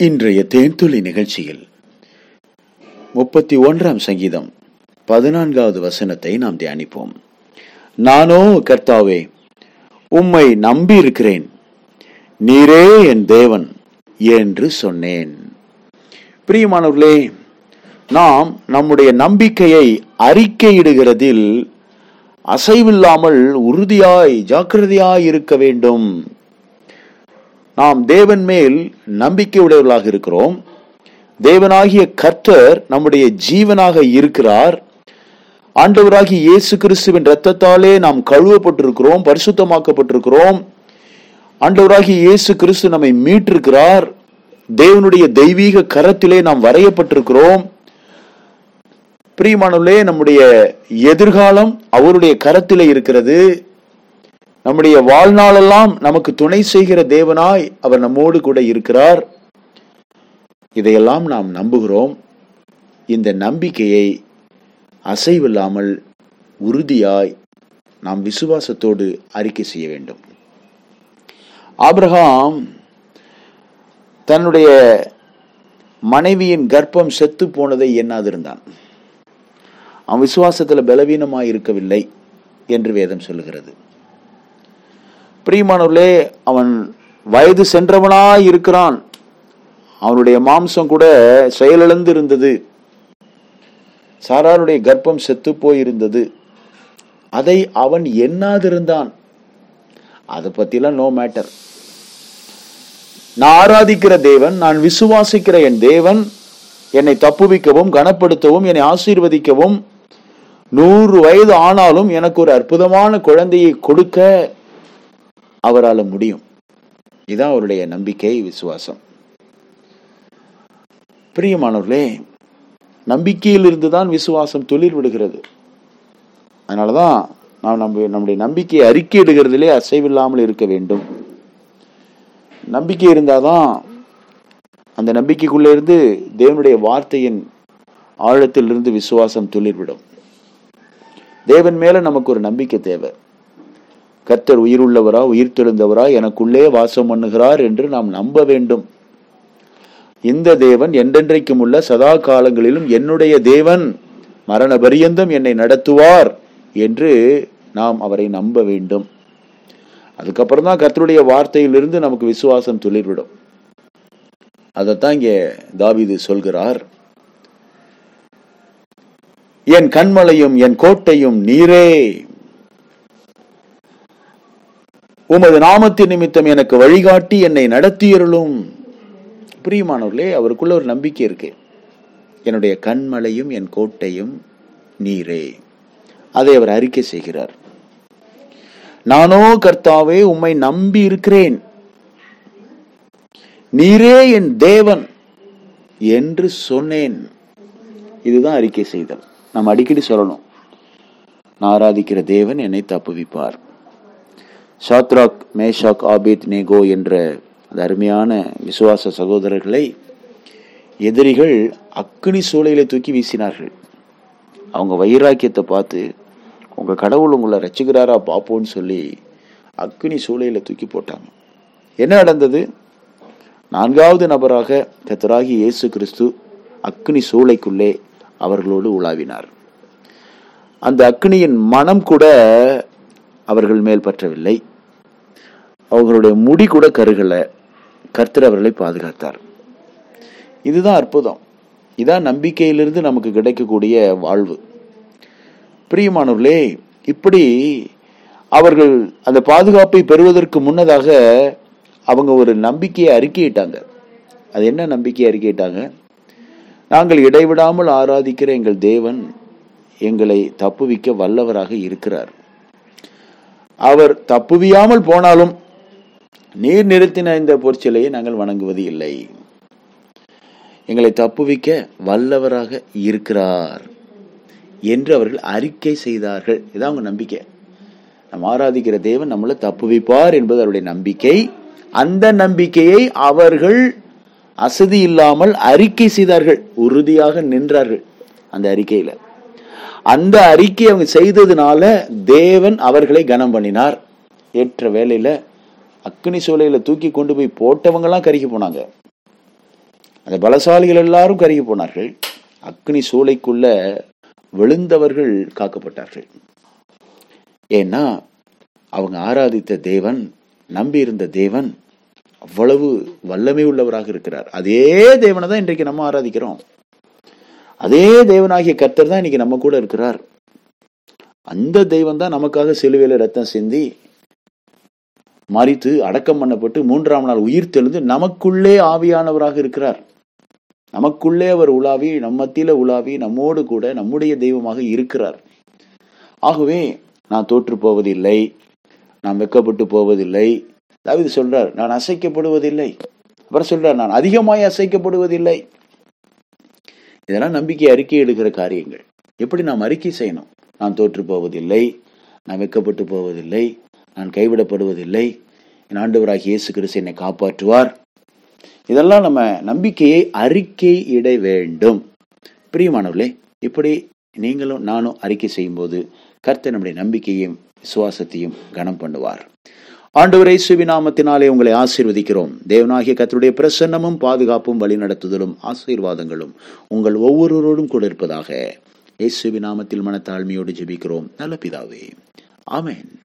இன்றைய தேன்துளி நிகழ்ச்சியில் முப்பத்தி ஒன்றாம் சங்கீதம் பதினான்காவது வசனத்தை நாம் தியானிப்போம். நானோ கர்த்தாவே உம்மை நம்பி இருக்கிறேன் நீரே என் தேவன் என்று சொன்னேன். பிரியமானவர்களே நாம் நம்முடைய நம்பிக்கையை அறிக்கையிடுகிறதில் அசைவில்லாமல் உறுதியாய் ஜாக்கிரதையாய் இருக்க வேண்டும். நாம் தேவன் மேல் நம்பிக்கை உடையவர்களாக இருக்கிறோம். தேவனாகிய கர்த்தர் நம்முடைய ஜீவனாக இருக்கிறார். ஆண்டவராகிய இயேசு கிறிஸ்துவின் ரத்தத்தாலே நாம் கழுவப்பட்டிருக்கிறோம் பரிசுத்தமாக்கப்பட்டிருக்கிறோம். ஆண்டவராகிய இயேசு கிறிஸ்து நம்மை மீட்டிருக்கிறார். தேவனுடைய தெய்வீக கரத்திலே நாம் வரையப்பட்டிருக்கிறோம். பிரியமானவர்களே நம்முடைய எதிர்காலம் அவருடைய கரத்திலே இருக்கிறது. நம்முடைய வாழ்நாளெல்லாம் நமக்கு துணை செய்கிற தேவனாய் அவர் நம்மோடு கூட இருக்கிறார். இதையெல்லாம் நாம் நம்புகிறோம். இந்த நம்பிக்கையை அசைவில்லாமல் உறுதியாய் நாம் விசுவாசத்தோடு அறிக்கை செய்ய வேண்டும். ஆப்ரஹாம் தன்னுடைய மனைவியின் கர்ப்பம் செத்து போனதை எண்ணாதிருந்தான். அவன் விசுவாசத்தில் பலவீனமாக இருக்கவில்லை என்று வேதம் சொல்லுகிறது. பிரியமானவர்களே அவன் வயது சென்றவனாய் இருக்கிறான். அவனுடைய மாம்சம் கூட செயலிழந்து இருந்தது சாராருடைய கர்ப்பம் செத்து போயிருந்தது. அதை அவன் எண்ணாதிருந்தான். அதை பத்திலாம் நோ மேட்டர் நான் ஆராதிக்கிற தேவன் நான் விசுவாசிக்கிற என் தேவன் என்னை தப்புவிக்கவும் கனப்படுத்தவும் என்னை ஆசீர்வதிக்கவும் நூறு வயது ஆனாலும் எனக்கு ஒரு அற்புதமான குழந்தையை கொடுக்க அவரால் முடியும். இதுதான் அவருடைய நம்பிக்கை விசுவாசம். பிரியமானவர்களே நம்பிக்கையில் இருந்துதான் விசுவாசம் தொழில் விடுகிறது. அதனாலதான் நாம் நம்ம நம்முடைய நம்பிக்கையை அறிக்கையிடுகிறதுலே அசைவில்லாமல் இருக்க வேண்டும். நம்பிக்கை இருந்தாதான் அந்த நம்பிக்கைக்குள்ளே இருந்து தேவனுடைய வார்த்தையின் ஆழத்திலிருந்து விசுவாசம் துளிர்விடும் தேவன் மேல நமக்கு ஒரு நம்பிக்கை தேவை. கர்த்தர் உயிருள்ளவரா உயிர் தெழுந்தவரா எனக்குள்ளே வாசம் பண்ணுகிறார் என்று நாம் நம்ப வேண்டும். இந்த தேவன் என்றென்றைக்கும் உள்ள சதா காலங்களிலும் என்னுடைய தேவன் மரண பரியந்தம் என்னை நடத்துவார் என்று நாம் அவரை நம்ப வேண்டும். அதுக்கப்புறம் தான் கர்த்தருடைய வார்த்தையிலிருந்து நமக்கு விசுவாசம் துளிர்விடும். அதைத்தான் இங்கே தாவிது சொல்கிறார். என் கண்மலையும் என் கோட்டையும் நீரே உமது நாமத்தின் நிமித்தம் எனக்கு வழிகாட்டி என்னை நடத்தியருளும். பிரியமானவர்களே அவருக்குள்ள ஒரு நம்பிக்கை இருக்கு. என்னுடைய கண்மலையும் என் கோட்டையும் நீரே. அதை அவர் அறிக்கை செய்கிறார். நானோ கர்த்தாவே உம்மை நம்பி இருக்கிறேன். நீரே என் தேவன் என்று சொன்னேன். இதுதான் அறிக்கை செய்தல். நம்ம அடிக்கடி சொல்லணும் நான் ஆராதிக்கிற தேவன் என்னை தப்புவிப்பார். சாத்ராக் மேஷாக் ஆபேத் நேகோ என்ற அந்த அருமையான விசுவாச சகோதரர்களை எதிரிகள் அக்னி சூளையில தூக்கி வீசினார்கள். அவங்க வைராக்கியத்தை பார்த்து உங்க கடவுள் உங்களை ரசிக்கிறாரா பார்ப்போன்னு சொல்லி அக்னி சூளையில தூக்கி போட்டாங்க. என்ன நடந்தது? நான்காவது நபராக கத்தராகி இயேசு கிறிஸ்து அக்னி சூளைக்குள்ளே அவர்களோடு உலாவினார். அந்த அக்னியின் மனம் கூட அவர்கள் மேல் பற்றவில்லை. அவர்களுடைய முடி கூட கருகலை. கர்த்தர் அவர்களை பாதுகாத்தார். இதுதான் அற்புதம். இதான் நம்பிக்கையிலிருந்து நமக்கு கிடைக்கக்கூடிய வாழ்வு. பிரியமானவர்களே இப்படி அவர்கள் அந்த பாதுகாப்பை பெறுவதற்கு முன்னதாக அவங்க ஒரு நம்பிக்கையை அறிக்கையிட்டாங்க. அது என்ன நம்பிக்கையை அறிக்கையிட்டாங்க? நாங்கள் இடைவிடாமல் ஆராதிக்கிற எங்கள் தேவன் எங்களை தப்புவிக்க வல்லவராக இருக்கிறார். அவர் தப்புவியாமல் போனாலும் நீர் நிறுத்தின இந்த பொற்சிலையை நாங்கள் வணங்குவது இல்லை எங்களை தப்புவிக்க வல்லவராக இருக்கிறார் என்று அவர்கள் அறிக்கை செய்தார்கள். இதான் அவங்க நம்பிக்கை. நம்ம ஆராதிக்கிற தேவன் நம்மளை தப்புவிப்பார் என்பது அவருடைய நம்பிக்கை. அந்த நம்பிக்கையை அவர்கள் அசதி இல்லாமல் அறிக்கை செய்தார்கள். உறுதியாக நின்றார்கள் அந்த அறிக்கையில். அந்த அறிக்கை அவங்க செய்ததுனால தேவன் அவர்களை கனம் பண்ணினார். ஏற்ற வேலையில அக்னி சூளையில தூக்கி கொண்டு போய் போட்டவங்க எல்லாம் கருகி போனாங்க. அந்த பலசாலிகள் எல்லாரும் கருகி போனார்கள். அக்னி சூளைக்குள்ள விழுந்தவர்கள் காக்கப்பட்டார்கள். ஏன்னா அவங்க ஆராதித்த தேவன் நம்பி இருந்த தேவன் அவ்வளவு வல்லமை உள்ளவராக இருக்கிறார். அதே தேவனை தான் இன்றைக்கு நம்ம ஆராதிக்கிறோம். அதே தேவனாகிய கர்த்தர் தான் இன்னைக்கு நம்ம கூட இருக்கிறார். அந்த தெய்வம் தான் நமக்காக சிலுவையில ரத்தம் சிந்தி மறித்து அடக்கம் பண்ணப்பட்டு மூன்றாம் நாள் உயிர் தெளிந்து நமக்குள்ளே ஆவியானவராக இருக்கிறார். நமக்குள்ளே அவர் உலாவி நம் மத்தியில உலாவி நம்மோடு கூட நம்முடைய தெய்வமாக இருக்கிறார். ஆகவே நான் தோற்று போவதில்லை நான் வெக்கப்பட்டு போவதில்லை. தாவீது சொல்றார் நான் அசைக்கப்படுவதில்லை. அப்புறம் சொல்றார் நான் அதிகமாய் அசைக்கப்படுவதில்லை. இதெல்லாம் நம்பிக்கை அறிக்கை எடுக்கிற காரியங்கள். எப்படி நாம் அறிக்கை செய்யணும்? நான் தோற்று போவதில்லை நான் வெக்கப்பட்டு போவதில்லை நான் கைவிடப்படுவதில்லை என் ஆண்டவராக இயேசு கிறிஸ்து என்னை காப்பாற்றுவார். இதெல்லாம் நம்ம நம்பிக்கையை அறிக்கை இட வேண்டும். பிரியமானவர்களே இப்படி நீங்களும் நானும் அறிக்கை செய்யும்போது கர்த்தர் நம்முடைய நம்பிக்கையும் விசுவாசத்தையும் கனம் பண்ணுவார். ஆண்டவரை சுவிநாமத்தினாலே உங்களை ஆசீர்வதிக்கிறோம். தேவனாகிய கத்தருடைய பிரசன்னமும் பாதுகாப்பும் வழிநடத்துதலும் ஆசீர்வாதங்களும் உங்கள் ஒவ்வொருவரோடும் கூட இருப்பதாக இயேசுவின் நாமத்தில் மனத்தாழ்மையோடு ஜெபிக்கிறோம். நல்ல பிதாவே. ஆமேன்.